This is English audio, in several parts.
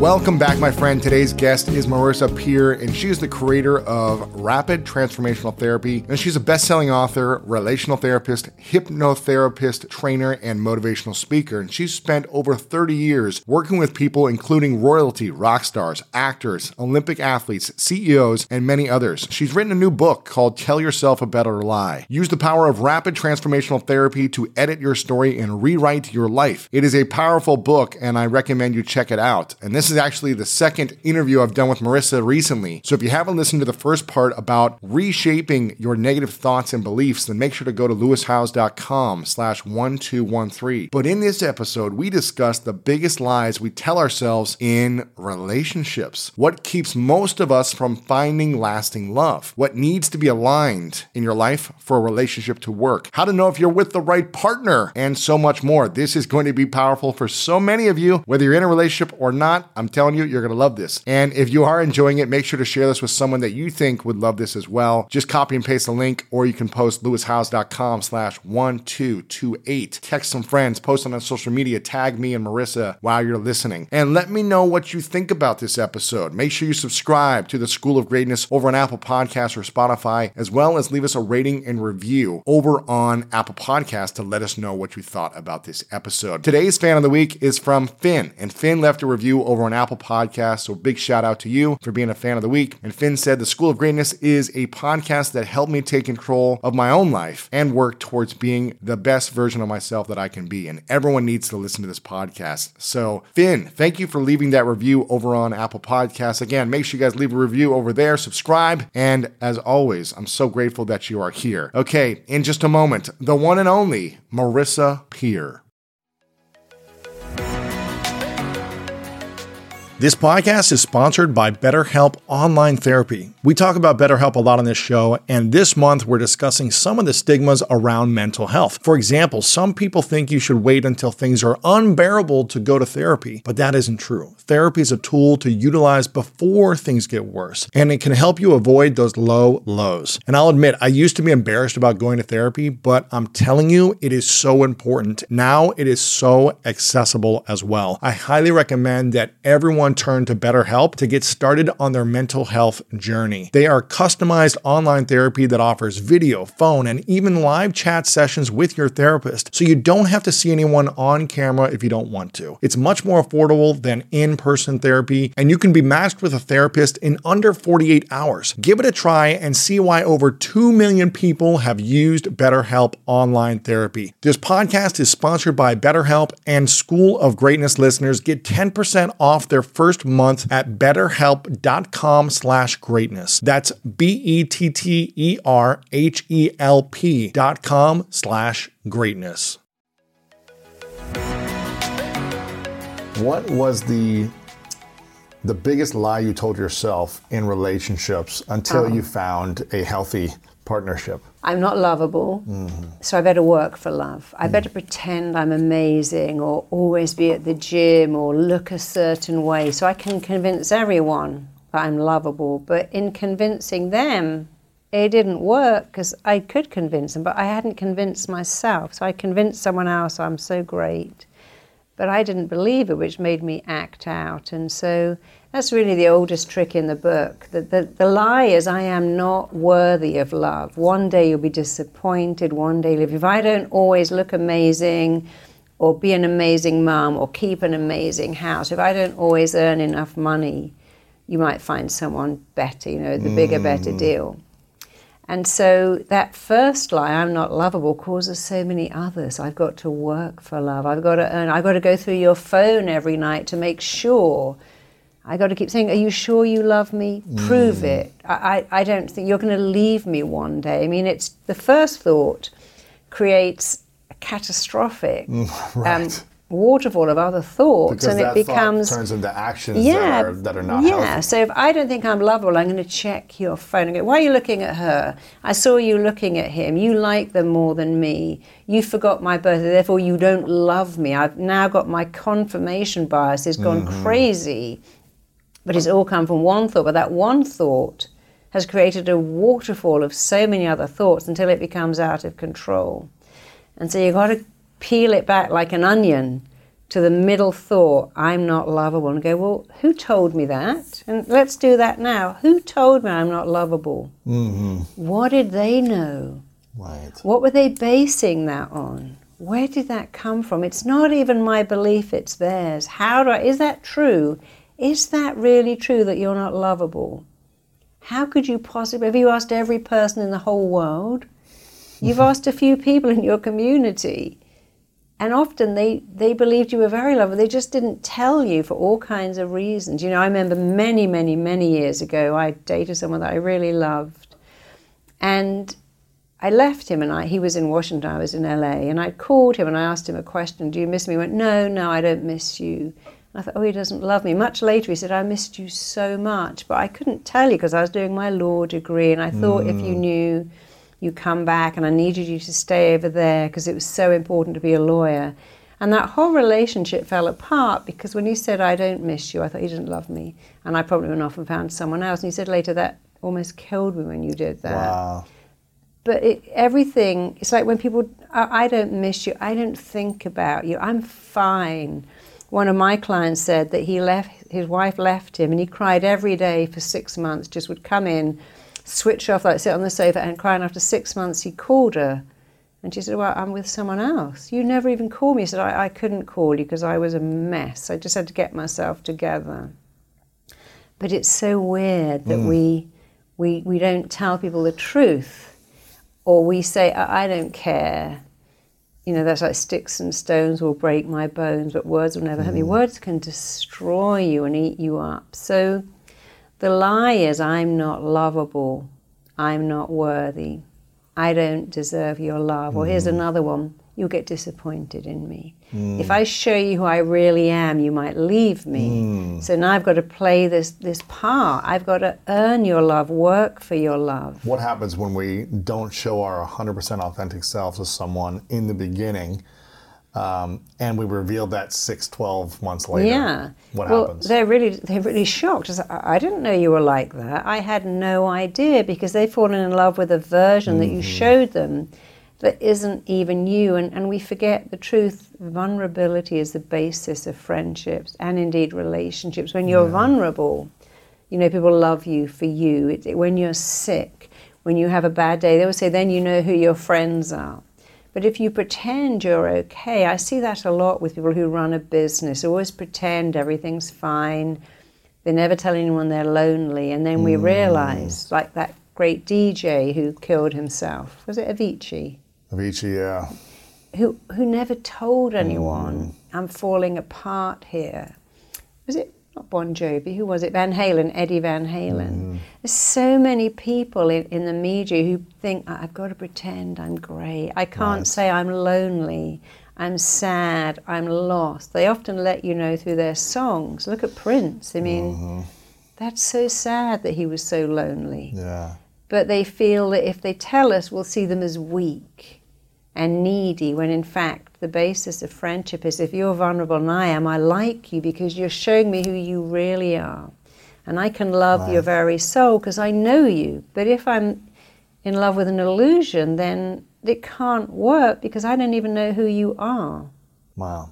Welcome back, my friend. Today's guest is Marisa Peer, and she is the creator of Rapid Transformational Therapy. And she's a best selling author, relational therapist, hypnotherapist, trainer, and motivational speaker. And she's spent over 30 years working with people, including royalty, rock stars, actors, Olympic athletes, CEOs, and many others. She's written a new book called Tell Yourself a Better Lie. Use the power of rapid transformational therapy to edit your story and rewrite your life. It is a powerful book, and I recommend you check it out. And this is actually the second interview I've done with Marisa recently. So if you haven't listened to the first part about reshaping your negative thoughts and beliefs, then make sure to go to lewishowes.com slash 1213. But in this episode, we discuss the biggest lies we tell ourselves in relationships. What keeps most of us from finding lasting love? What needs to be aligned in your life for a relationship to work? How to know if you're with the right partner? And so much more. This is going to be powerful for so many of you, whether you're in a relationship or not. I'm telling you, you're going to love this. And if you are enjoying it, make sure to share this with someone that you think would love this as well. Just copy and paste the link, or you can post lewishowes.com slash 1228. Text some friends, post it on social media, tag me and Marisa while you're listening. And let me know what you think about this episode. Make sure you subscribe to the School of Greatness over on Apple Podcasts or Spotify, as well as leave us a rating and review over on Apple Podcasts to let us know what you thought about this episode. Today's fan of the week is from Finn, and Finn left a review over on Apple Podcasts. So big shout out to you for being a fan of the week. And Finn said the School of Greatness is a podcast that helped me take control of my own life and work towards being the best version of myself that I can be. And everyone needs to listen to this podcast. So Finn, thank you for leaving that review over on Apple Podcasts. Again, make sure you guys leave a review over there, subscribe, and as always, I'm so grateful that you are here. Okay, in just a moment, the one and only Marisa Peer. This podcast is sponsored by BetterHelp Online Therapy. We talk about BetterHelp a lot on this show, and this month we're discussing some of the stigmas around mental health. For example, some people think you should wait until things are unbearable to go to therapy, but that isn't true. Therapy is a tool to utilize before things get worse, and it can help you avoid those low lows. And I'll admit, I used to be embarrassed about going to therapy, but I'm telling you, it is so important. Now it is so accessible as well. I highly recommend that everyone turn to BetterHelp to get started on their mental health journey. They are customized online therapy that offers video, phone, and even live chat sessions with your therapist, so you don't have to see anyone on camera if you don't want to. It's much more affordable than in person therapy, and you can be matched with a therapist in under 48 hours. Give it a try and see why over 2 million people have used BetterHelp online therapy. This podcast is sponsored by BetterHelp, and School of Greatness listeners get 10% off their first month at betterhelp.com slash greatness. That's B-E-T-T-E-R-H-E-L-P dot com slash greatness. What was the the biggest lie you told yourself in relationships until uh-huh. you found a healthy partnership? I'm not lovable, mm-hmm. so I better work for love. I mm. better pretend I'm amazing or always be at the gym or look a certain way so I can convince everyone that I'm lovable. But in convincing them, it didn't work because I could convince them, but I hadn't convinced myself. So I convinced someone else I'm so great. But I didn't believe it, which made me act out. And so that's really the oldest trick in the book. The, the, the lie is, I am not worthy of love. One day you'll be disappointed, one day live. If I don't always look amazing, or be an amazing mom, or keep an amazing house, if I don't always earn enough money, you might find someone better, you know, the bigger, better mm. deal. And so that first lie, I'm not lovable, causes so many others. I've got to work for love. I've got to earn. I've got to go through your phone every night to make sure. I got to keep saying, Are you sure you love me? Prove Mm. it. I, I, I don't think you're going to leave me one day. I mean, it's the first thought creates a catastrophic Mm, right. um, waterfall of other thoughts, because and it becomes turns into actions yeah, that are that are not yeah. healthy. So if I don't think I'm lovable, I'm going to check your phone and go, "Why are you looking at her? I saw you looking at him. You like them more than me. You forgot my birthday, therefore you don't love me. I've now got my confirmation bias has gone Mm-hmm. crazy." But it's all come from one thought. But that one thought has created a waterfall of so many other thoughts until it becomes out of control. And so you've got to peel it back like an onion to the middle thought, I'm not lovable, and go, well, who told me that? And let's do that now. Who told me I'm not lovable? Mm-hmm. What did they know? right. What were they basing that on? Where did that come from? It's not even my belief, it's theirs. How do I, is that true? Is that really true that you're not lovable? How could you possibly, have you asked every person in the whole world? You've mm-hmm. asked a few people in your community. And often they, they believed you were very lovable. They just didn't tell you for all kinds of reasons. You know, I remember many, many, many years ago, I dated someone that I really loved. And I left him and I, he was in Washington, I was in LA, and I called him and I asked him a question, Do you miss me? He went, No, no, I don't miss you. I thought, Oh, he doesn't love me. Much later, he said, I missed you so much, but I couldn't tell you because I was doing my law degree, and I thought if you mm. knew, you'd come back, and I needed you to stay over there because it was so important to be a lawyer. And that whole relationship fell apart because when he said, I don't miss you, I thought he didn't love me. And I probably went off and found someone else. And he said later, that almost killed me when you did that Wow. but it, everything it's like when people I, I don't miss you i don't think about you i'm fine one of my clients said that he left his wife left him and he cried every day for six months just would come in switch off like sit on the sofa and cry. And after six months he called her. And she said well i'm with someone else. You never even called me. He said i, I couldn't call you because i was a mess. I just had to get myself together. But it's so weird that hmm. we, we we don't tell people the truth or we say I, I don't care you know that's like sticks and stones will break my bones but words will never hurt me. Mm. Words can destroy you and eat you up. So the lie is i'm not lovable. I'm not worthy. I don't deserve your love. Or here's mm. another one you'll get disappointed in me if i show you who i really am you might leave me so now i've got to play this this part i've got to earn your love work for your love What happens when we don't show our 100% authentic selves to someone in the beginning um, and we reveal that six, 12 months later? Yeah. What well, happens? They're really they're really shocked. I I didn't know you were like that. I had no idea because they've fallen in love with a version that Mm-hmm. you showed them that isn't even you. And, and we forget the truth. Vulnerability is the basis of friendships and indeed relationships. When you're vulnerable, you know, people love you for you. It, when you're sick, when you have a bad day, they will say, then you know who your friends are. But if you pretend you're okay, I see that a lot with people who run a business, always pretend everything's fine. They never tell anyone they're lonely. And then we mm. realize, like that great DJ who killed himself, was it Avicii? Avicii, yeah. who who never told hmm. anyone I'm falling apart here. Was it not Bon Jovi? Who was it? Van Halen, Eddie Van Halen. Hmm. There's so many people in, in the media who think "I- I've got to pretend I'm great. I can't say I'm lonely. I'm sad. I'm lost. They often let you know through their songs. Look at Prince. I mean, mm-hmm. that's so sad that he was so lonely Yeah. but they feel that if they tell us, we'll see them as weak and needy, when in fact the basis of friendship is if you're vulnerable and I am, I like you because you're showing me who you really are. And I can love your very soul because I know you. But if I'm in love with an illusion, then it can't work because I don't even know who you are. Wow.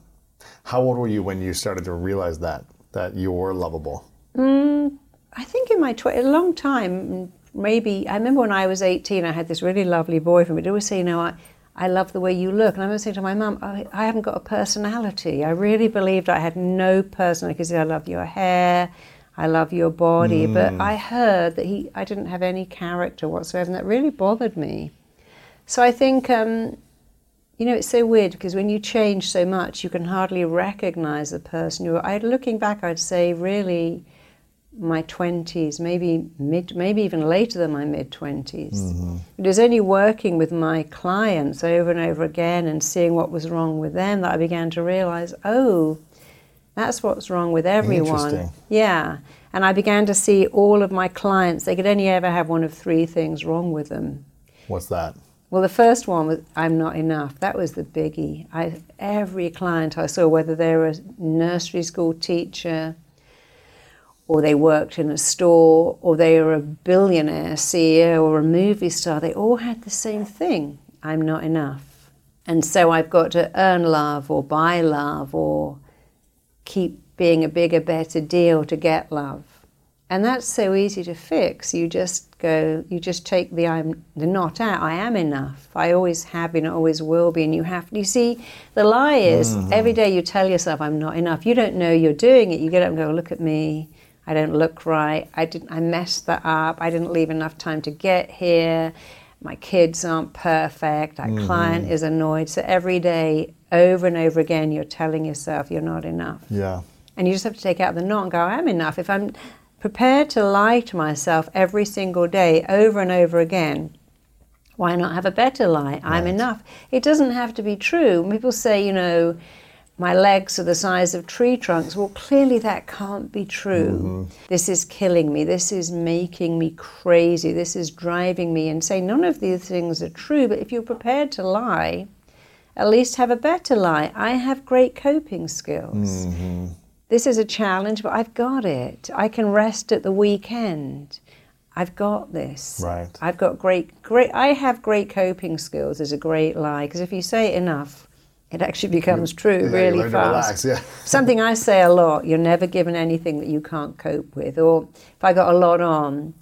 How old were you when you started to realize that, that you were lovable? Mm, I think in my tw- a long time, maybe I remember when I was 18, I had this really lovely boyfriend. But always say, you know, I, I love the way you look. And I remember saying to my mum, I, I haven't got a personality. I really believed I had no personality because I love your hair, I love your body. But I heard that he, I didn't have any character whatsoever, and that really bothered me. So I think, um, you know, it's so weird because when you change so much, you can hardly recognize the person you are. I, looking back, I'd say really my 20s, maybe mid, maybe even later than my mid 20s. Mm-hmm. It was only working with my clients over and over again and seeing what was wrong with them that I began to realize, oh, that's what's wrong with everyone. Yeah. And I began to see all of my clients, they could only ever have one of three things wrong with them. What's that? Well, the first one was I'm not enough. That was the biggie. I, every client I saw, whether they were a nursery school teacher, or they worked in a store, or they were a billionaire CEO or a movie star, they all had the same thing I'm not enough. And so I've got to earn love or buy love or keep being a bigger, better deal to get love. And that's so easy to fix. You just go, you just take the I'm the not out. I am enough. I always have been, I always will be. And you have you see, the lie is mm-hmm. every day you tell yourself I'm not enough. You don't know you're doing it. You get up and go, look at me. I don't look right. I didn't I messed that up. I didn't leave enough time to get here. My kids aren't perfect. Our mm-hmm. client is annoyed. So every day, over and over again, you're telling yourself you're not enough. Yeah. And you just have to take out the knot and go, I am enough. If I'm prepared to lie to myself every single day, over and over again, why not have a better lie? I'm enough. It doesn't have to be true. When People say, you know, my legs are the size of tree trunks. Well, clearly that can't be true. Mm-hmm. This is killing me. This is making me crazy. This is driving me insane. None of these things are true, but if you're prepared to lie, at least have a better lie. I have great coping skills. Mm-hmm. This is a challenge, but I've got it. I can rest at the weekend. I've got this. Right. I've got great, great. I have great coping skills. Is a great lie because if you say it enough, it actually becomes true Yeah, really fast. relax, yeah. Something I say a lot. You're never given anything that you can't cope with. Or if I got a lot on,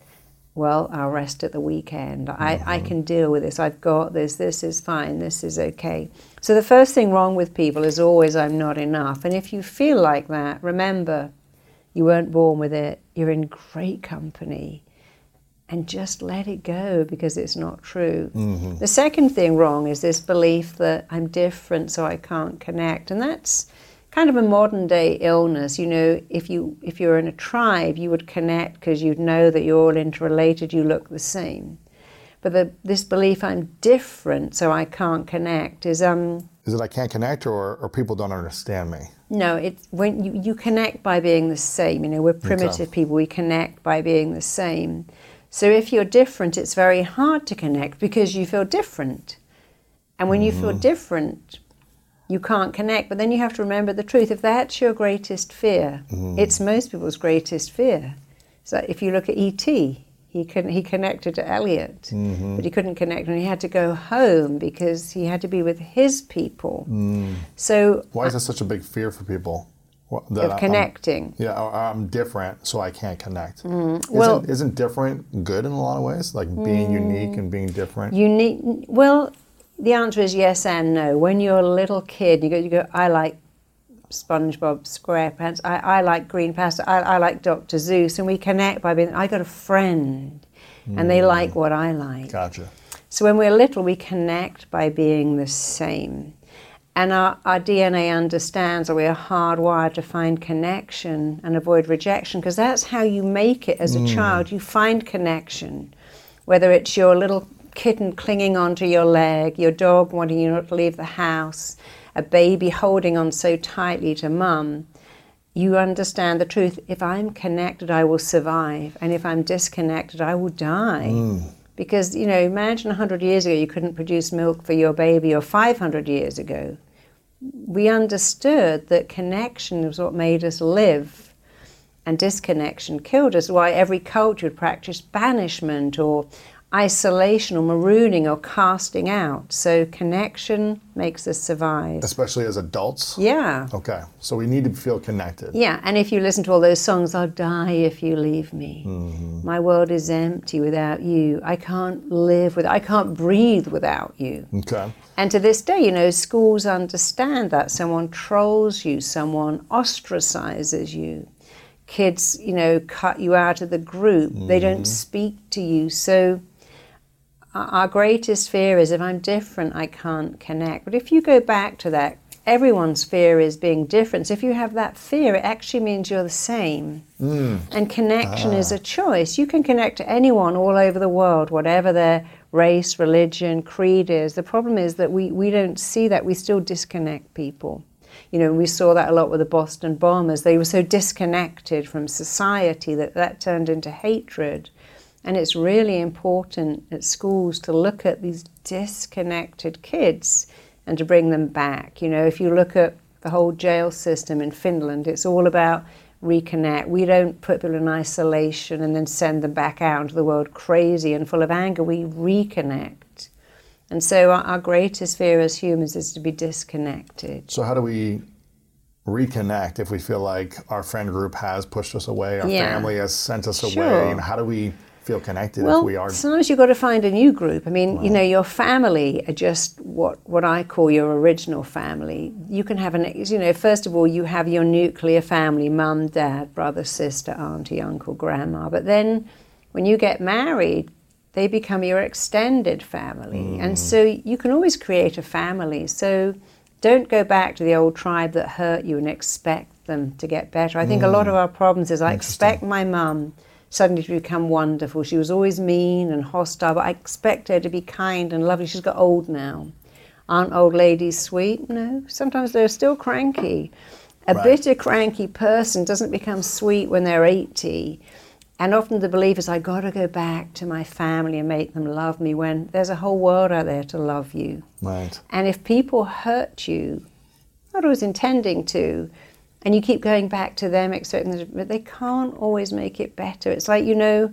well, I'll rest at the weekend. I, I Mm-hmm. can deal with this. I've got this. This is fine. This is okay. So the first thing wrong with people is always I'm not enough. And if you feel like that, remember, you weren't born with it. You're in great company. And just let it go because it's not true. The second thing wrong is this belief that I'm different, so I can't connect. And that's kind of a modern day illness. You know, if you if you're in a tribe, you would connect because you'd know that you're all interrelated. You look the same. But the, this belief I'm different, so I can't connect, is um Is it I can't connect or, or people don't understand me? no. It's when you, you connect by being the same. You know, we're primitive people. We connect by being the same. So if you're different, it's very hard to connect because you feel different. And when you feel mm-hmm. different, you can't connect. But then you have to remember the truth. If that's your greatest fear, mm. it's most people's greatest fear. So if you look at E.T., he, con- he connected to Elliott, mm-hmm. but he couldn't connect and he had to go home because he had to be with his people. Mm. So Why is that such a big fear for people? That of I'm- connecting. yeah, I'm different, so I can't connect. Mm, well- isn't, isn't different good in a lot of ways? Like being unique and being different. Need well, the answer is yes and no. When you're a little kid, you go, you go. I like SpongeBob SquarePants. I, I like green pasta. I, I like Dr. Seuss, and we connect by being. I got a friend, and they like what I like. Gotcha. So when we're little, we connect by being the same. And our, our DNA understands that we are hardwired to find connection and avoid rejection because that's how you make it as a mm. child. You find connection, whether it's your little kitten clinging onto your leg, your dog wanting you not to leave the house, a baby holding on so tightly to mum. You understand the truth. If I'm connected, I will survive. And if I'm disconnected, I will die. Mm. Because, you know, imagine 100 years ago you couldn't produce milk for your baby, or 500 years ago. We understood that connection was what made us live, and disconnection killed us. Why every culture would practice banishment or isolation or marooning or casting out. So connection makes us survive. Especially as adults. Yeah. Okay, so we need to feel connected. Yeah, and if you listen to all those songs, I'll die if you leave me. Mm-hmm. My world is empty without you. I can't live with I can't breathe without you. Okay. And to this day, you know, schools understand that someone trolls you, someone ostracizes you, Kids, you know, cut you out of the group. They don't mm-hmm. speak to you. So our greatest fear is if I'm different, I can't connect. But if you go back to that, everyone's fear is being different. So if you have that fear, it actually means you're the same. Mm. And connection is ah. a choice. You can connect to anyone all over the world, whatever their race, religion, creed is. The problem is that we, we don't see that. We still disconnect people. You know, we saw that a lot with the Boston bombers. They were so disconnected from society that that turned into hatred. And it's really important at schools to look at these disconnected kids and to bring them back. You know, if you look at the whole jail system in Finland, it's all about reconnect. We don't put people in isolation and then send them back out into the world crazy and full of anger. We reconnect. And so our, our greatest fear as humans is to be disconnected. So how do we reconnect if we feel like our friend group has pushed us away, our Yeah. family has sent us Sure. away, and how do we feel connected Well, if we are? sometimes you've got to find a new group. I mean, you know, your family are just what, what I call your original family. You can have an, you know, first of all, you have your nuclear family mum, dad, brother, sister, auntie, uncle, grandma. But then when you get married, they become your extended family. And mm. so you can always create a family. So don't go back to the old tribe that hurt you and expect them to get better. I think a lot mm. of our problems is I expect my mum suddenly to become wonderful. She was always mean and hostile, but I expect her to be kind and lovely. She's got old now. Aren't old ladies sweet? No. Sometimes they're still cranky. A Right. bitter, cranky person doesn't become sweet when they're 80. And often the belief is, I got to go back to my family and make them love me when there's a whole world out there to love you. right. And if people hurt you, not always intending to, and you keep going back to them expecting them but they can't always make it better. It's like, you know,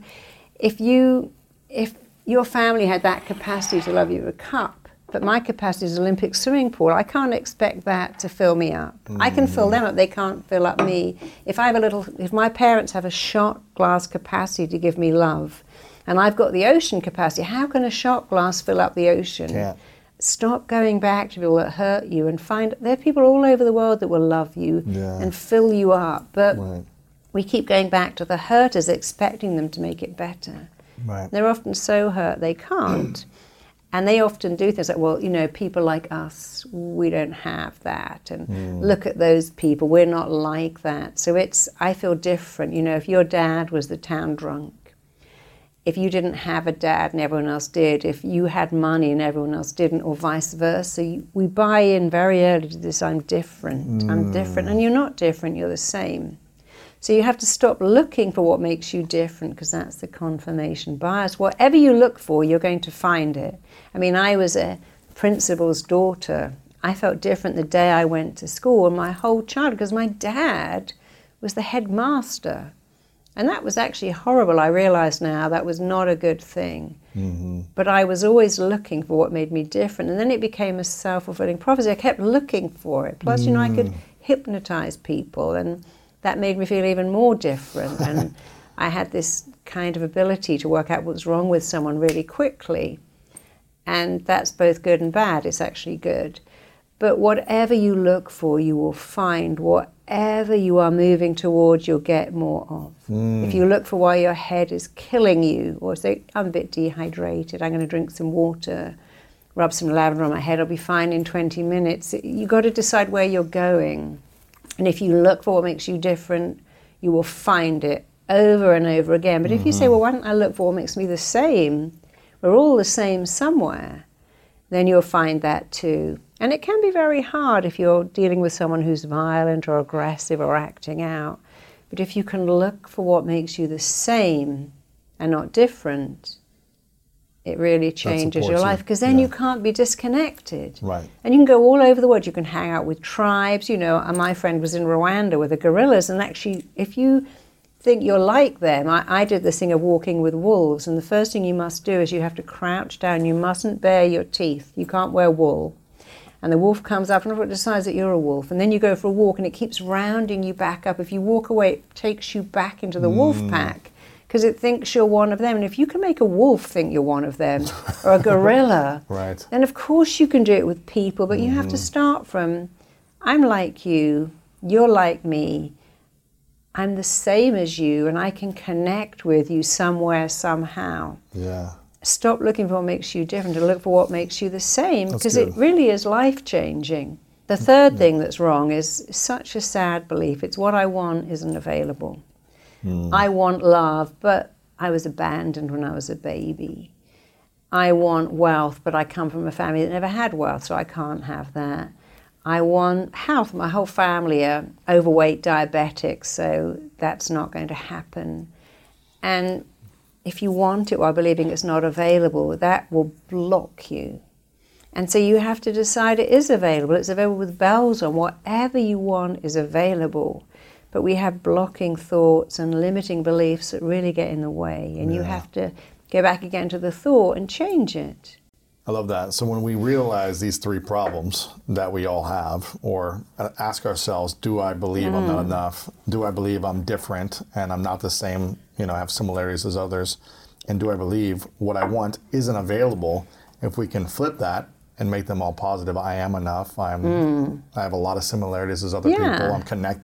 if you, if your family had that capacity to love you with a cup, but my capacity is an Olympic swimming pool, I can't expect that to fill me up. I can fill them up, they can't fill up me. If I have a little, if my parents have a shot glass capacity to give me love, and I've got the ocean capacity, how can a shot glass fill up the ocean? Can't. Stop going back to people that hurt you and find there are people all over the world that will love you Yeah. and fill you up. But Right. we keep going back to the hurters, expecting them to make it better. Right. They're often so hurt they can't. And they often do things like, well, you know, people like us, we don't have that. And hmm. look at those people, we're not like that. So it's, I feel different. You know, if your dad was the town drunk, if you didn't have a dad and everyone else did, if you had money and everyone else didn't, or vice versa, you, we buy in very early to this I'm different, I'm mm. different. And you're not different, you're the same. So you have to stop looking for what makes you different because that's the confirmation bias. Whatever you look for, you're going to find it. I mean, I was a principal's daughter. I felt different the day I went to school and my whole childhood because my dad was the headmaster. And that was actually horrible. I realize now that was not a good thing. Mm-hmm. But I was always looking for what made me different. And then it became a self fulfilling prophecy. I kept looking for it. Plus, you know, I could mm. hypnotize people, and that made me feel even more different. and I had this kind of ability to work out what's wrong with someone really quickly. And that's both good and bad. It's actually good. But whatever you look for, you will find. Whatever you are moving towards, you'll get more of. Hmm. If you look for why your head is killing you, or say, I'm a bit dehydrated, I'm going to drink some water, rub some lavender on my head, I'll be fine in 20 minutes. You've got to decide where you're going. And if you look for what makes you different, you will find it over and over again. But if you say, mm-hmm. well, why don't I look for what makes me the same? We're all the same somewhere. Then you'll find that too. And it can be very hard if you're dealing with someone who's violent or aggressive or acting out. But if you can look for what makes you the same and not different, it really changes your life because then Yeah. you can't be disconnected. Right. And you can go all over the world. You can hang out with tribes. You know, my friend was in Rwanda with the gorillas, and actually, if you think you're like them, I, I did this thing of walking with wolves, and the first thing you must do is you have to crouch down. You mustn't bare your teeth. You can't wear wool. And the wolf comes up and it decides that you're a wolf. And then you go for a walk and it keeps rounding you back up. If you walk away, it takes you back into the wolf mm. pack because it thinks you're one of them. And if you can make a wolf think you're one of them or a gorilla, Right. then of course you can do it with people. But you have to mm. start from I'm like you, you're like me. I'm the same as you and I can connect with you somewhere, somehow. Yeah. Stop looking for what makes you different and look for what makes you the same because it really is life changing. The third thing that's wrong is such a sad belief. It's what I want isn't available. Hmm. I want love, but I was abandoned when I was a baby. I want wealth, but I come from a family that never had wealth, so I can't have that. I want health. My whole family are overweight diabetics, so that's not going to happen. And if you want it while believing it's not available, that will block you. And so you have to decide it is available. It's available with bells on. Whatever you want is available. But we have blocking thoughts and limiting beliefs that really get in the way. And you have to go back again to the thought and change it. I love that. So when we realize these three problems that we all have, or ask ourselves, do I believe I'm not mm. enough? Do I believe I'm different and I'm not the same, you know, have similarities as others? And do I believe what I want isn't available? If we can flip that and make them all positive, I am enough. I'm mm. I have a lot of similarities as other Yeah. people. I'm connected.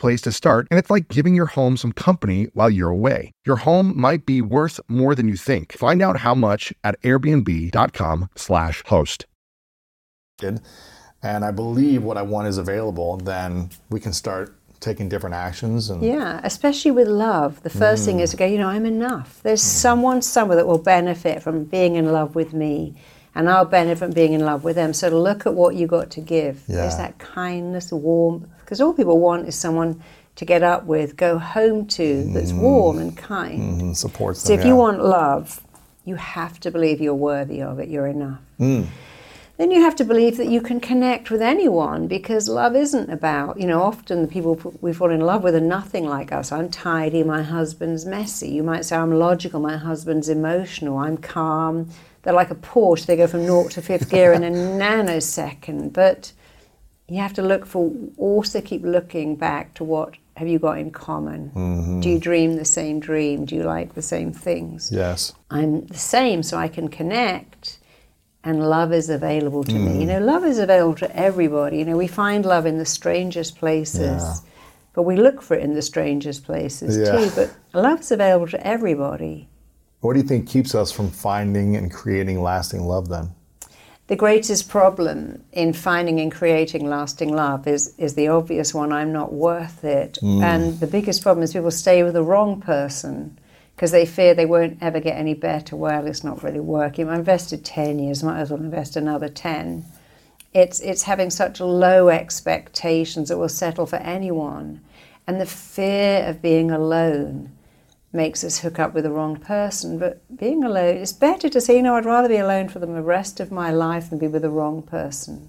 place to start, and it's like giving your home some company while you're away. Your home might be worth more than you think. Find out how much at airbnb.com/slash host. and I believe what I want is available, then we can start taking different actions and Yeah, especially with love. The first thing mm. is to go, you know, I'm enough. There's mm. someone somewhere that will benefit from being in love with me, and I'll benefit from being in love with them. So look at what you got to give. There's Yeah. that kindness, warmth, because all people want is someone to get up with, go home to, that's mm-hmm. warm and kind. Mm-hmm. and supports So them. if you want love, you have to believe you're worthy of it, you're enough. Mm. Then you have to believe that you can connect with anyone because love isn't about, you know, often the people we fall in love with are nothing like us. I'm tidy, my husband's messy. You might say I'm logical, my husband's emotional, I'm calm. They're like a Porsche, they go from naught to fifth gear in a nanosecond. But you have to look for, also keep looking back to what have you got in common? Do you dream the same dream? Do you like the same things? yes. I'm the same, so I can connect, and love is available to Mm. me. You know, love is available to everybody. You know, we find love in the strangest places, Yeah. but we look for it in the strangest places Yeah. too. But love's available to everybody. What do you think keeps us from finding and creating lasting love then? The greatest problem in finding and creating lasting love is, is the obvious one I'm not worth it. Mm. And the biggest problem is people stay with the wrong person because they fear they won't ever get any better. Well, it's not really working. I invested 10 years, might as well invest another 10. It's, it's having such low expectations that we'll settle for anyone. And the fear of being alone makes us hook up with the wrong person. But being alone, it's better to say, you know, I'd rather be alone for the rest of my life than be with the wrong person.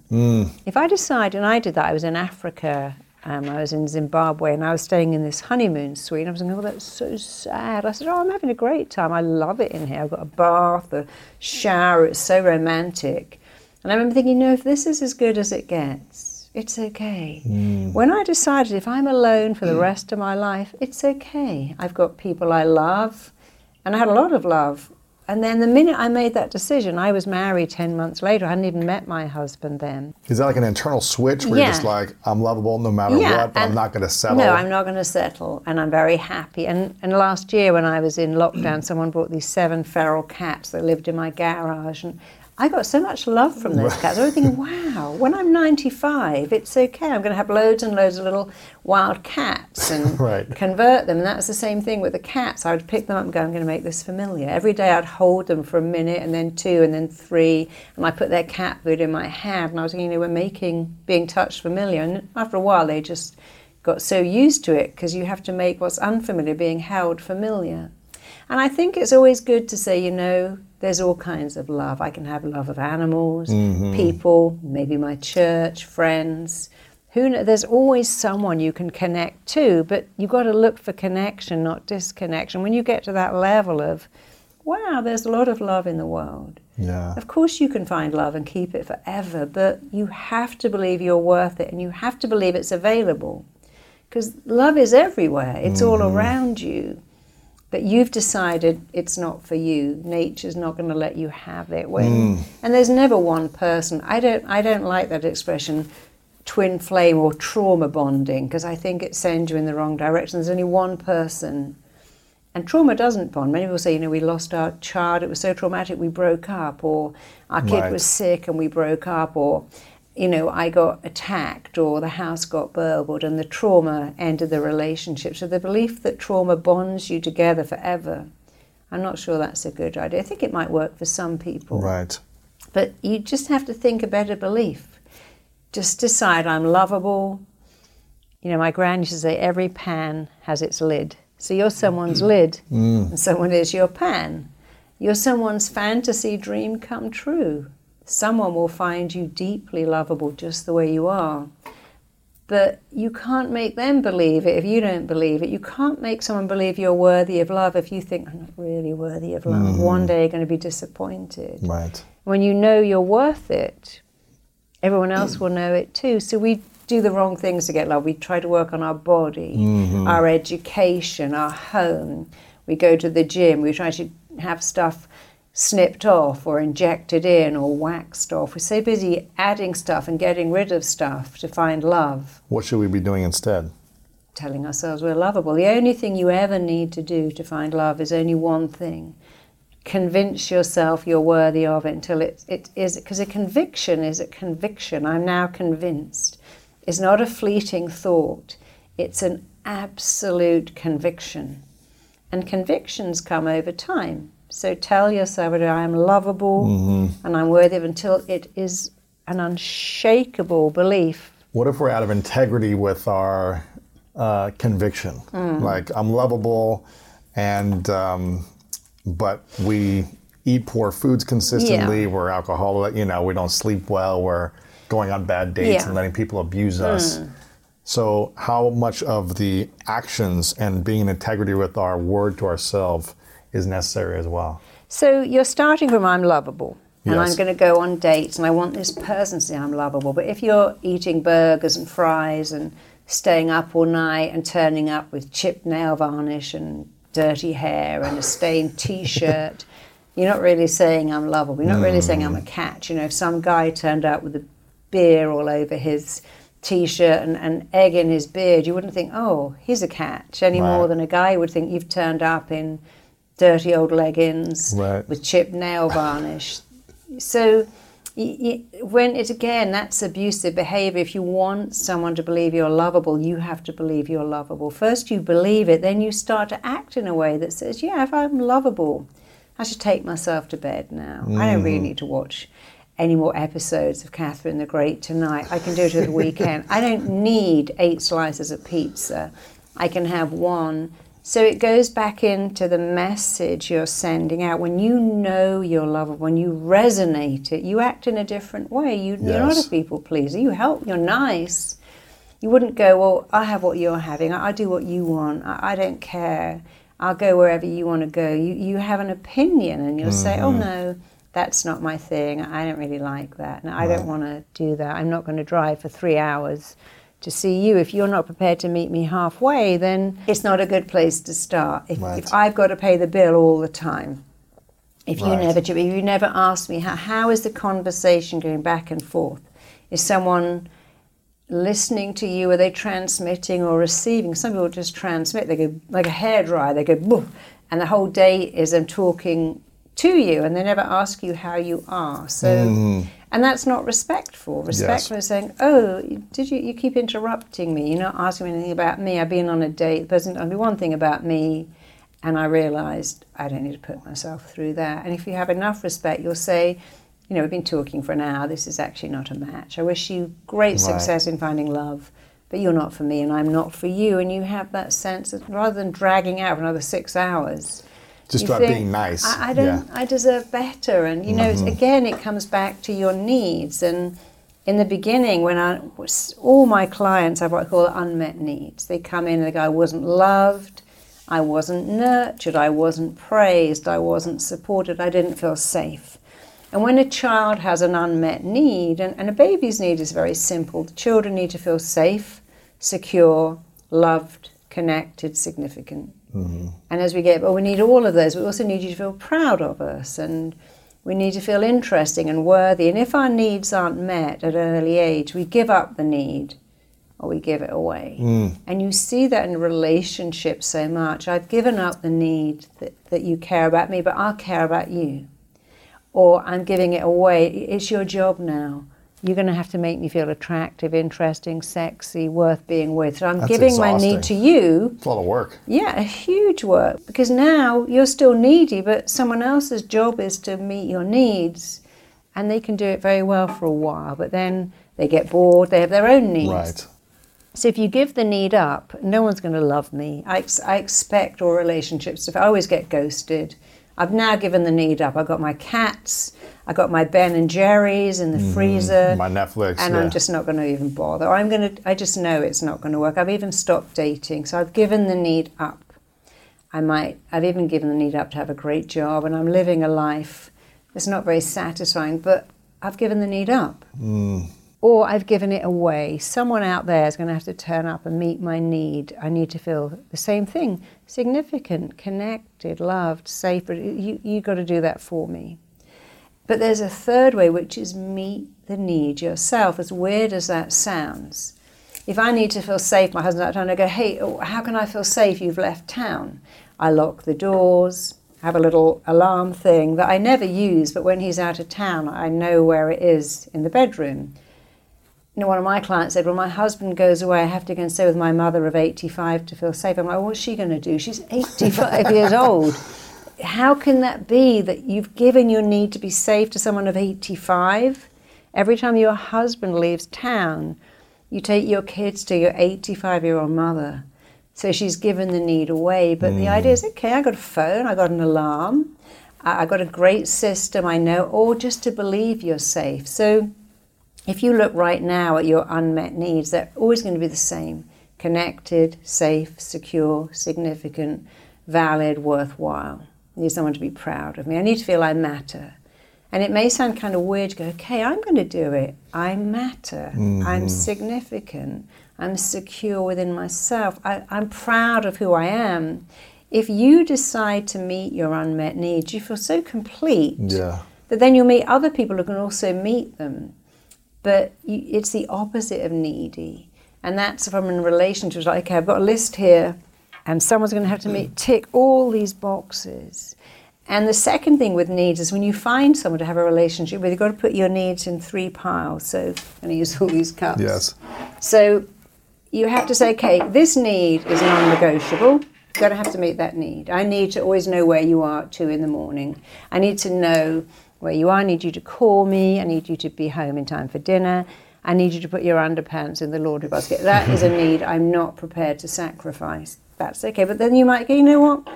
If I decide, and I did that, I was in Africa, um, I was in Zimbabwe, and I was staying in this honeymoon suite. And I was thinking, oh, that's so sad. I said, oh, I'm having a great time. I love it in here. I've got a bath, a shower. It's so romantic. And I remember thinking, you know, if this is as good as it gets, it's okay. Mm. When I decided if I'm alone for the mm. rest of my life, it's okay. I've got people I love, and I had a lot of love. And then the minute I made that decision, I was married 10 months later. I hadn't even met my husband then. Is that like an internal switch where you're just like, I'm lovable no matter what, but I'm not going to settle? No, I'm not going to settle, and I'm very happy. And and last year when I was in lockdown, someone brought these seven feral cats that lived in my garage, and I got so much love from those cats. I was thinking, wow, when I'm 95, it's okay. I'm going to have loads and loads of little wild cats and Right. convert them. And that's the same thing with the cats. I would pick them up and go, I'm going to make this familiar. Every day I'd hold them for a minute and then two and then three. And I put their cat food in my hand. And I was thinking, you know, we're making being touched familiar. And after a while, they just got so used to it because you have to make what's unfamiliar being held familiar. And I think it's always good to say, you know, there's all kinds of love. I can have love of animals, mm-hmm. people, maybe my church, friends, who kn- there's always someone you can connect to, but you've got to look for connection, not disconnection. When you get to that level of, wow, there's a lot of love in the world. Yeah. Of course, you can find love and keep it forever, but you have to believe you're worth it and you have to believe it's available. Because love is everywhere, it's all mm-hmm. around you. But you've decided it's not for you. Nature's not going to let you have it. When, hmm. And there's never one person. I don't, I don't like that expression, twin flame or trauma bonding, because I think it sends you in the wrong direction. There's only one person and trauma doesn't bond. Many people say, you know, we lost our child, it was so traumatic, we broke up, or our kid Right. was sick and we broke up, or, you know, I got attacked, or the house got burgled, and the trauma ended the relationship. So the belief that trauma bonds you together forever, I'm not sure that's a good idea. I think it might work for some people. Right. But you just have to think a better belief. Just decide I'm lovable. You know, my grand used to say every pan has its lid. So you're someone's mm. lid, mm. and someone is your pan. You're someone's fantasy dream come true. Someone will find you deeply lovable just the way you are. But you can't make them believe it if you don't believe it. You can't make someone believe you're worthy of love if you think, I'm not really worthy of love. One mm. day you're going to be disappointed Right. when you know you're worth it, everyone else will know it too. So we do the wrong things to get love. We try to work on our body, mm-hmm. our education, our home. We go to the gym. We try to have stuff snipped off or injected in or waxed off. We're so busy adding stuff and getting rid of stuff to find love, What should we be doing instead? telling ourselves we're lovable. The only thing you ever need to do to find love is only one thing. Convince yourself you're worthy of it until it, it is because a conviction is a conviction. I'm now convinced. It's not a fleeting thought. It's an absolute conviction. And convictions come over time so tell yourself that i am lovable and i'm worthy of until it is an unshakable belief What if we're out of integrity with our uh, conviction? Like I'm lovable, and um, but we eat poor foods consistently. Yeah. We're alcoholic. You know, we don't sleep well. We're going on bad dates Yeah. and letting people abuse us. So, how much of the actions and being in integrity with our word to ourselves is necessary as well? So you're starting from I'm lovable. And Yes. I'm going to go on dates and I want this person to say I'm lovable. But if you're eating burgers and fries and staying up all night and turning up with chipped nail varnish and dirty hair and a stained t shirt, you're not really saying I'm lovable. You're not really saying I'm a mm. catch. You know, if some guy turned up with a beer all over his t shirt and, and egg in his beard, you wouldn't think, oh, he's a catch any more than a guy would think you've turned up in dirty old leggings Right. with chipped nail varnish. So, when it's again, that's abusive behavior. If you want someone to believe you're lovable, you have to believe you're lovable. First, you believe it, then you start to act in a way that says, Yeah, if I'm lovable, I should take myself to bed now. I don't really mm. need to watch any more episodes of Catherine the Great tonight. I can do it at the weekend. I don't need eight slices of pizza. I can have one. So it goes back into the message you're sending out. When you know you're lovable, when you resonate it, you act in a different way. You, You're not a people pleaser. You help, you're nice. You wouldn't go, well, I have what you're having. I, I do what you want. I, I don't care. I'll go wherever you want to go. You, you have an opinion and you'll say, oh, mm-hmm. no, that's not my thing. I don't really like that. No, I don't want to do that. I'm not going to drive for three hours to see you. If you're not prepared to meet me halfway, then it's not a good place to start. If, Right. if I've got to pay the bill all the time, if you Right. never if you never ask me how, how is the conversation going back and forth? Is someone listening to you? Are they transmitting or receiving? Some people just transmit. They go like a hairdryer. They go and the whole day is them talking to you, and they never ask you how you are. So, mm. And that's not respectful. Respectful is saying, "Oh, did you? You keep interrupting me. You're not asking me anything about me. I've been on a date. The person told me one thing about me." And I realized I don't need to put myself through that. And if you have enough respect, you'll say, you know, we've been talking for an hour. This is actually not a match. I wish you great success in finding love, but you're not for me and I'm not for you. And you have that sense that rather than dragging out another six hours, Just you about think, being nice. I, I don't. Yeah. I deserve better. And you know, it's, again, it comes back to your needs. And in the beginning, when I was, all my clients have what I call unmet needs. They come in and they go, I wasn't loved, I wasn't nurtured, I wasn't praised, I wasn't supported, I didn't feel safe. And when a child has an unmet need, and, and a baby's need is very simple, the children need to feel safe, secure, loved, connected, significant. Mm-hmm. And as we get, well, we need all of those. We also need you to feel proud of us and we need to feel interesting and worthy. And if our needs aren't met at an early age, we give up the need or we give it away. Mm. And you see that in relationships so much. I've given up the need that, that you care about me, but I'll care about you. Or I'm giving it away. It's your job now you're going to have to make me feel attractive, interesting, sexy, worth being with. So I'm That's giving exhausting. my need to you. It's a lot of work. Yeah, a huge work. Because now you're still needy, but someone else's job is to meet your needs. And they can do it very well for a while, but then they get bored, they have their own needs. Right. So if you give the need up, no one's going to love me. I, ex- I expect all relationships to. I always get ghosted. I've now given the need up. I've got my cats. I got my Ben and Jerry's in the mm, freezer. My Netflix. And yeah. I'm just not going to even bother. I'm going to. I just know it's not going to work. I've even stopped dating, so I've given the need up. I might. I've even given the need up to have a great job, and I'm living a life that's not very satisfying. But I've given the need up. Mm. Or I've given it away. Someone out there is going to have to turn up and meet my need. I need to feel the same thing significant, connected, loved, safe. But you, you've got to do that for me. But there's a third way, which is meet the need yourself, as weird as that sounds. If I need to feel safe, my husband's out of town, I go, hey, oh, how can I feel safe? You've left town. I lock the doors, have a little alarm thing that I never use, but when he's out of town, I know where it is in the bedroom. You know, one of my clients said, Well, my husband goes away, I have to go and stay with my mother of 85 to feel safe. I'm like, What's she going to do? She's 85 years old how can that be that you've given your need to be safe to someone of 85? Every time your husband leaves town, you take your kids to your 85 year old mother. So she's given the need away. But mm. the idea is okay, I got a phone, I got an alarm, I got a great system, I know, or just to believe you're safe. So if you look right now at your unmet needs, they're always going to be the same connected, safe, secure, significant, valid, worthwhile. I need someone to be proud of me. I need to feel I matter. And it may sound kind of weird to go, okay, I'm going to do it. I matter. Mm-hmm. I'm significant. I'm secure within myself. I, I'm proud of who I am. If you decide to meet your unmet needs, you feel so complete yeah. that then you'll meet other people who can also meet them. But you, it's the opposite of needy. And that's from a relationship. Like, okay, I've got a list here and someone's going to have to meet, tick all these boxes. And the second thing with needs is when you find someone to have a relationship with, you've got to put your needs in three piles. So I'm going to use all these cups. Yes. So you have to say, okay, this need is non-negotiable. You've got to have to meet that need. I need to always know where you are at two in the morning. I need to know where you are. I need you to call me. I need you to be home in time for dinner. I need you to put your underpants in the laundry basket. That is a need I'm not prepared to sacrifice that's okay. But then you might go, you know what?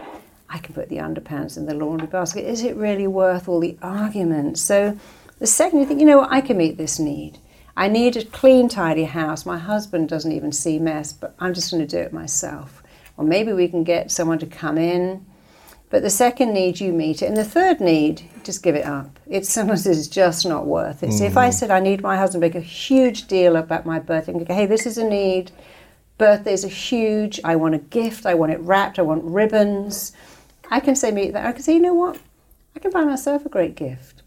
I can put the underpants in the laundry basket. Is it really worth all the arguments? So the second you think, you know what, I can meet this need. I need a clean, tidy house. My husband doesn't even see mess, but I'm just going to do it myself. Or maybe we can get someone to come in. But the second need, you meet it. And the third need, just give it up. It's sometimes it's just not worth it. Mm. So if I mm. said I need my husband to make a huge deal about my birthday, and go, hey, this is a need Birthdays are huge. I want a gift. I want it wrapped. I want ribbons. I can say me that. I can say, you know what? I can buy myself a great gift.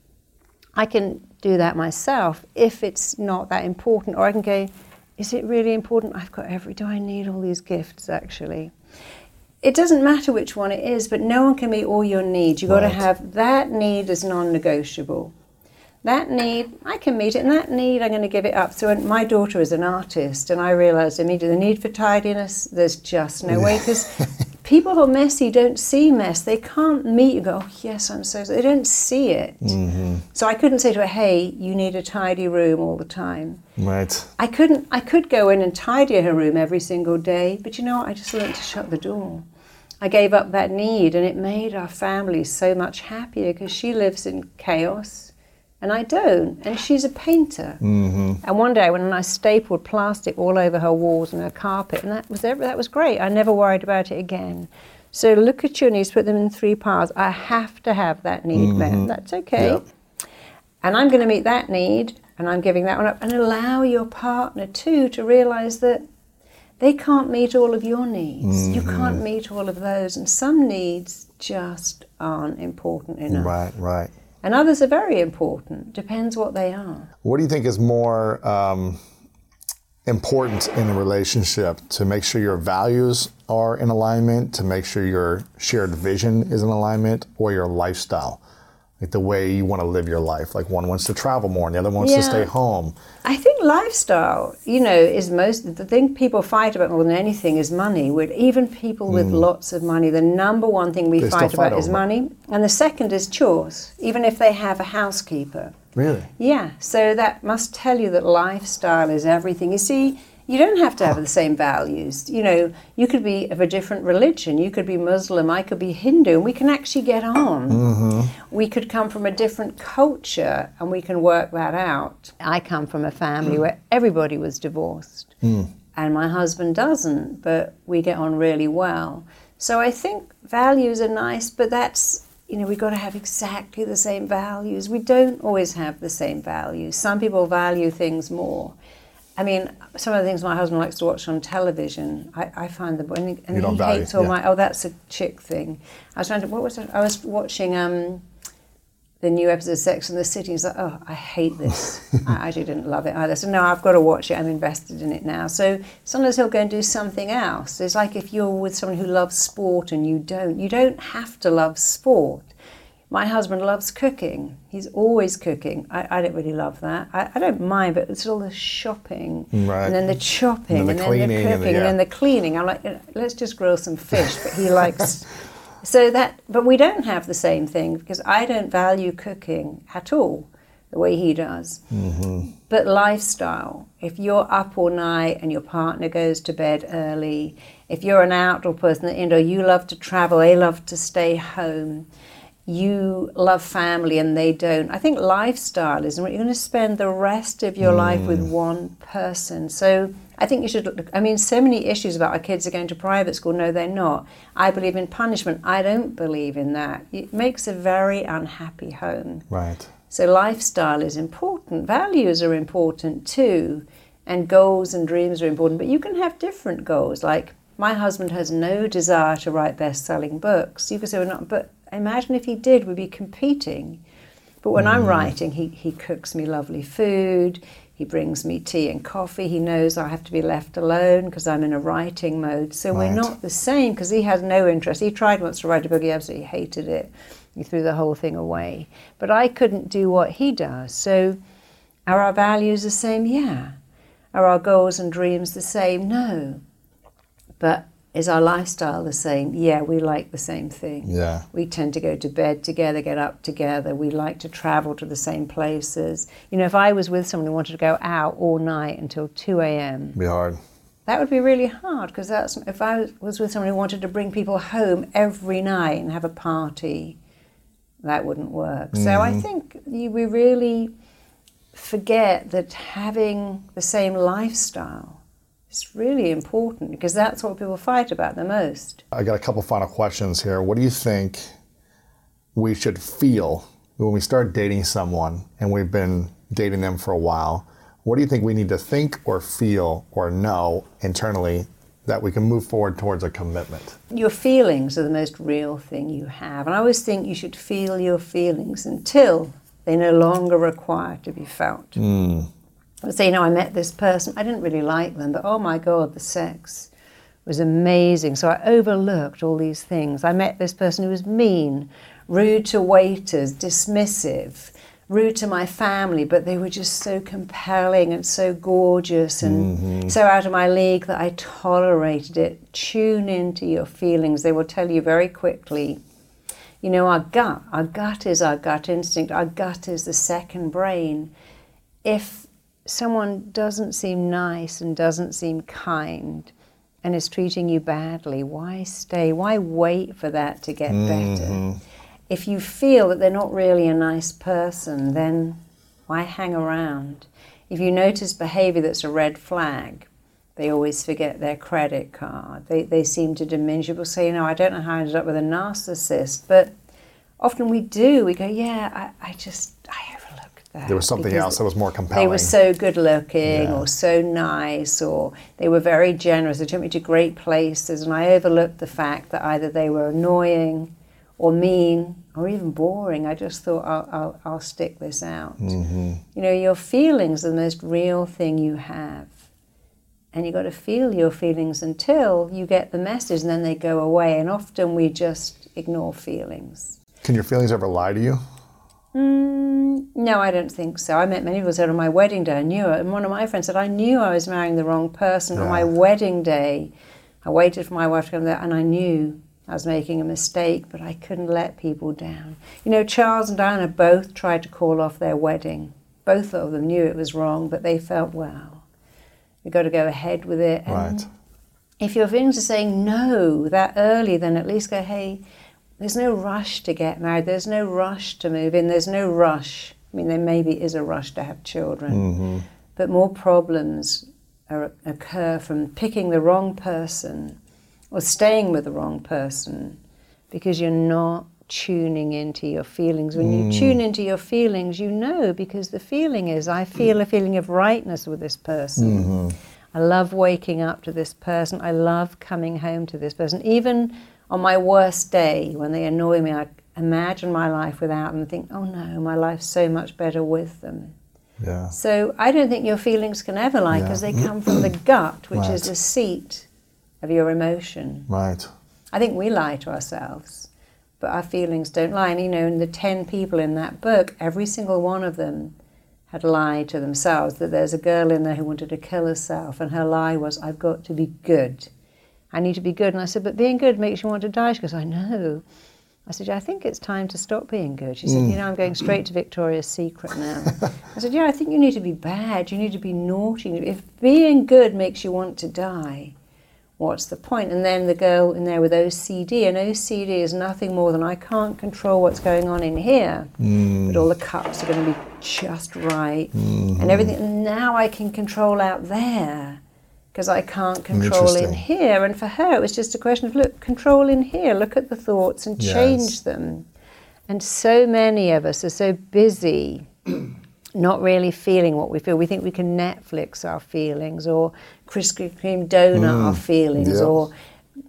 I can do that myself if it's not that important. Or I can go, is it really important? I've got every. Do I need all these gifts actually? It doesn't matter which one it is, but no one can meet all your needs. You've got to have that need as non-negotiable that need, I can meet it, and that need, I'm going to give it up. So my daughter is an artist, and I realized immediately the need for tidiness, there's just no way, because people who are messy don't see mess. They can't meet you go, oh, yes, I'm so, they don't see it. Mm-hmm. So I couldn't say to her, hey, you need a tidy room all the time. Right. I couldn't, I could go in and tidy her room every single day, but you know what? I just learned to shut the door. I gave up that need, and it made our family so much happier because she lives in chaos and I don't. And she's a painter. Mm-hmm. And one day when I stapled plastic all over her walls and her carpet, and that was that was great. I never worried about it again. So look at your needs, put them in three piles. I have to have that need Mm-hmm. met. That's okay. Yep. And I'm going to meet that need, and I'm giving that one up. And allow your partner too to realize that they can't meet all of your needs. You Mm-hmm. can't meet all of those, and some needs just aren't important enough. Right, right. And others are very important. Depends what they are. What do you think is more um, important in a relationship to make sure your values are in alignment, to make sure your shared vision is in alignment, or your lifestyle? Like the way you want to live your life. Like one wants to travel more and the other wants to stay home. I think lifestyle, you know, is most the thing people fight about more than anything is money. With even people with lots of money, the number one thing we Mm. Fight fight about is over it. money, and the second is chores. Even if they have a housekeeper, Really? yeah. So that must tell you that lifestyle is everything. You see, you don't have to have the same values. You know, you could be of a different religion. You could be Muslim. I could be Hindu, and we can actually get on. Mm-hmm. We could come from a different culture, and we can work that out. I come from a family where everybody was divorced, and my husband doesn't, but we get on really well. So I think values are nice, but that's you know, we've got to have exactly the same values. We don't always have the same values. Some people value things more. I mean, some of the things my husband likes to watch on television, I, I find them, and he, and he value, hates all yeah. my, oh, that's a chick thing. I was trying to, what was it? I was watching um, the new episode of Sex and the City. He's like, oh, I hate this. I actually didn't love it either. So, no, I've got to watch it. I'm invested in it now. So sometimes he'll go and do something else. It's like if you're with someone who loves sport and you don't. You don't have to love sport. My husband loves cooking. He's always cooking. I, I don't really love that. I, I don't mind, but it's all the shopping Right. and then the chopping And then and the then the, cleaning and the- cooking and, then the cleaning. I'm like, let's just grill some fish. But he likes. So that, but we don't have the same thing because I don't value cooking at all the way he does. Mm-hmm. But lifestyle, if you're up all night and your partner goes to bed early, if you're an outdoor person, you know, you love to travel, they love to stay home, you love family and they don't. I think lifestyle is you're going to spend the rest of your life with mm. one person. So I think you should look. I mean, so many issues about our kids are going to private school. No, they're not. I believe in punishment. I don't believe in that. It makes a very unhappy home. Right. So lifestyle is important. Values are important too, and goals and dreams are important. But you can have different goals. Like my husband has no desire to write best-selling books. You could say, well, not, but imagine if he did, we'd be competing. But when I'm mm. writing, he, he cooks me lovely food. He brings me tea and coffee. He knows I have to be left alone because I'm in a writing mode. So we're not the same because he has no interest. He tried once to write a book, he absolutely hated it. He threw the whole thing away. But I couldn't do what he does. So are our values the same? Yeah. Are our goals and dreams the same? No. But is our lifestyle the same? Yeah, we like the same thing. Yeah. We tend to go to bed together, get up together. We like to travel to the same places. You know, if I was with someone who wanted to go out all night until 2 a.m., Be hard. that would be really hard because that's if I was- with someone who wanted to bring people home every night and have a party, that wouldn't work. So I mm-hmm. think you, we really forget that having the same lifestyle is really important because that's what people fight about the most. I got a couple final questions here. What do you think we should feel when we start dating someone and we've been dating them for a while? What do you think we need to think or feel or know internally that we can move forward towards a commitment? Your feelings are the most real thing you have. And I always think you should feel your feelings until they no longer require to be felt. I say, you know, I met this person, I didn't really like them, but oh my God, the sex was amazing. So I overlooked all these things. I met this person who was mean, rude to waiters, dismissive, rude to my family, but they were just so compelling and so gorgeous and mm-hmm. so out of my league that I tolerated it. Tune into your feelings. They will tell you very quickly. You know, our gut, our gut is our gut instinct, our gut is the second brain. If someone doesn't seem nice and doesn't seem kind and is treating you badly, why stay? Why wait for that to get better? Mm-hmm. If you feel that they're not really a nice person, then Why hang around? If you notice behavior that's a red flag, they always forget their credit card. They, they seem to diminish. People say, you know, I don't know how I ended up with a narcissist, but often we do. We go, yeah, I, I just, I that. There was something else that was more compelling. They were so good looking Yeah. or so nice or they were very generous. They took me to great places and I overlooked the fact that either they were annoying or mean or even boring. I just thought, I'll, I'll, I'll stick this out. Mm-hmm. You know, your feelings are the most real thing you have. And you've got to feel your feelings until you get the message and then they go away. And often we just ignore feelings. Can your feelings ever lie to you? Mm, no, I don't think so. I met many people said on my wedding day, I knew it. And one of my friends said, I knew I was marrying the wrong person. On my wedding day, I waited for my wife to come there and I knew I was making a mistake, but I couldn't let people down. You know, Charles and Diana both tried to call off their wedding. Both of them knew it was wrong, but they felt, well, we've got to go ahead with it. And Right. if your feelings are saying no that early, then at least go, hey, there's no rush to get married. There's no rush to move in. There's no rush. I mean, there maybe is a rush to have children, mm-hmm. but more problems are, occur from picking the wrong person or staying with the wrong person because you're not tuning into your feelings. When you mm. tune into your feelings, you know because the feeling is, I feel a feeling of rightness with this person. Mm-hmm. I love waking up to this person. I love coming home to this person. Even on my worst day, when they annoy me, I imagine my life without them and think, oh no, my life's so much better with them. Yeah. So I don't think your feelings can ever lie because they come from the gut, which is the seat of your emotion. Right. I think we lie to ourselves, but our feelings don't lie. And you know, in the 10 people in that book, every single one of them had lied to themselves. That there's a girl in there who wanted to kill herself, and her lie was, I've got to be good. I need to be good. And I said, But being good makes you want to die. She goes, I know. I said, yeah, I think it's time to stop being good. She said, mm. you know, I'm going straight to Victoria's Secret now. I said, yeah, I think you need to be bad. You need to be naughty. If being good makes you want to die, what's the point? And then the girl in there with OCD, and OCD is nothing more than I can't control what's going on in here, mm. but all the cups are going to be just right, and mm-hmm. everything. And now I can control out there because I can't control in here. And for her, it was just a question of look, control in here, look at the thoughts and Yes. change them. And so many of us are so busy not really feeling what we feel. We think we can Netflix our feelings or Krispy Kreme donut mm. our feelings yeah. or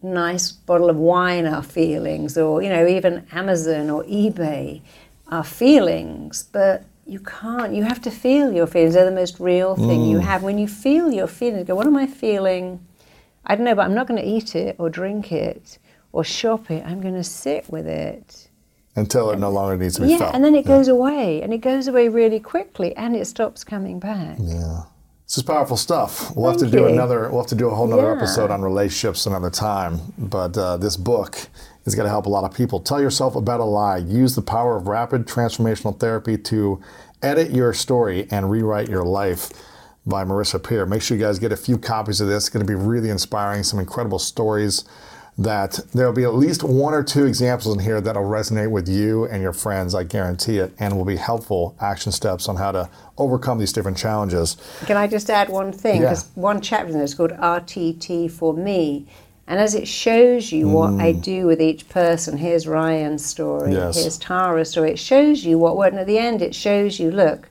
nice bottle of wine our feelings or, you know, even Amazon or eBay our feelings. But you can't. You have to feel your feelings. They're the most real thing you mm. have. When you feel your feelings, go, what am I feeling? I don't know, but I'm not going to eat it or drink it or shop it. I'm going to sit with it. Until it no longer needs to be Yeah, felt. and then it goes away, and it goes away really quickly, and it stops coming back. Yeah. This is powerful stuff. We'll have Thank to do you. another. We'll have to do a whole nother Yeah. episode on relationships another time. But uh, this book is going to help a lot of people. Tell yourself a better lie. Use the power of rapid transformational therapy to edit your story and rewrite your life. By Marisa Peer. Make sure you guys get a few copies of this. It's going to be really inspiring. Some incredible stories. That there'll be at least one or two examples in here that'll resonate with you and your friends. I guarantee it, and will be helpful action steps on how to overcome these different challenges. Can I just add one thing? Yeah. Because one chapter in there is called RTT for me. And as it shows you what I do with each person, here's Ryan's story, Mm. Yes. here's Tara's story, it shows you what worked. And at the end, it shows you look,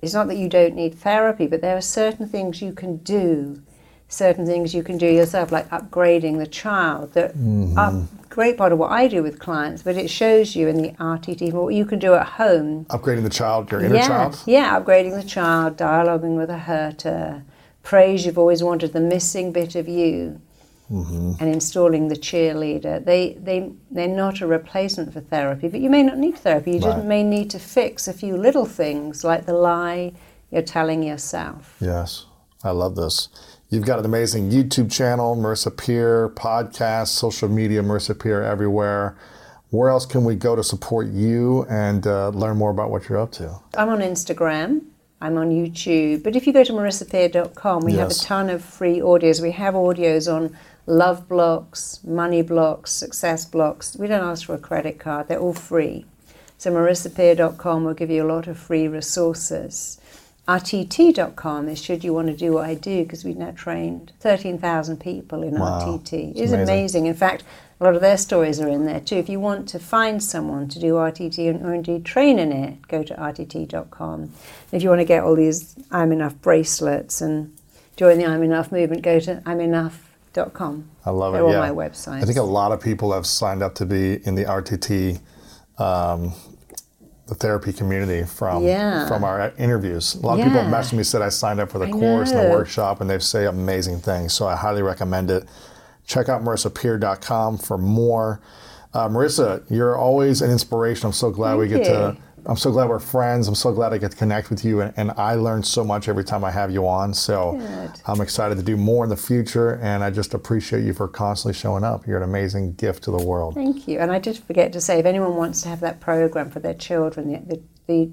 it's not that you don't need therapy, but there are certain things you can do, certain things you can do yourself, like upgrading the child. That are a great part of what I do with clients, but it shows you in the RTT what you can do at home Upgrading the child, your inner yeah, child. Yeah, upgrading the child, dialoguing with a hurter, praise you've always wanted, the missing bit of you, Mm-hmm. and installing the cheerleader. They, they, they're not a replacement for therapy, but you may not need therapy. You just may need to fix a few little things like the lie you're telling yourself. Yes, I love this. You've got an amazing YouTube channel, Marisa Peer, podcast, social media, Marisa Peer everywhere. Where else can we go to support you and uh, learn more about what you're up to? I'm on Instagram. I'm on YouTube. But if you go to marisapeer.com, we have a ton of free audios. We have audios on love blocks, money blocks, success blocks. We don't ask for a credit card, they're all free. So marisapeer.com will give you a lot of free resources. RTT.com is should you want to do what I do because we've now trained 13,000 people in Wow. RTT. It's It's amazing. amazing. In fact, a lot of their stories are in there too. If you want to find someone to do RTT and- or indeed train in it, go to RTT.com. If you want to get all these I'm Enough bracelets and join the I'm Enough movement, go to I'mEnough.com. I love They're it. all yeah. my websites. I think a lot of people have signed up to be in the RTT, um, the therapy community from Yeah. from our interviews. A lot of people have messaged me said I signed up for the I course and the workshop, and they say amazing things. So I highly recommend it. Check out marisapeer.com for more. Uh, Marisa, you're always an inspiration. I'm so glad we Thank get to. I'm so glad we're friends. I'm so glad I get to connect with you, and, and I learn so much every time I have you on. So Good. I'm excited to do more in the future, and I just appreciate you for constantly showing up. You're an amazing gift to the world. Thank you. And I did forget to say, if anyone wants to have that program for their children, the, the, the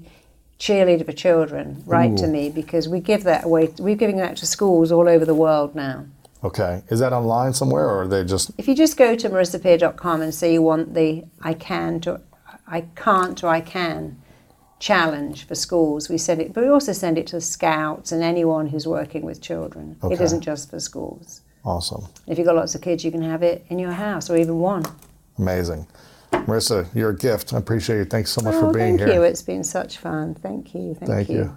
cheerleader for children, write to me because we give that away. We're giving that to schools all over the world now. Okay, is that online somewhere, or are they just If you just go to marisapeer.com and say you want the I can to I can't or I can challenge for schools, we send it, but we also send it to scouts and anyone who's working with children. Okay. It isn't just for schools. awesome? If you've got lots of kids, you can have it in your house or even one. Amazing. Marisa, you're a gift. I appreciate you. Thanks so much oh, for being thank here. Thank you. It's been such fun. Thank you. Thank, Thank you.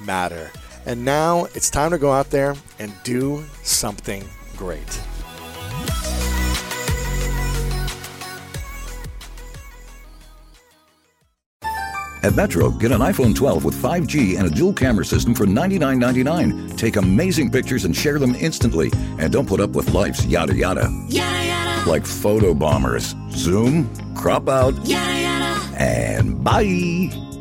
matter. And now it's time to go out there and do something great. At Metro, get an iPhone 12 with 5G and a dual camera system for $99.99. Take amazing pictures and share them instantly. And don't put up with life's yada yada. Yada yada, Like photo bombers. Zoom, crop out, yada yada. and bye.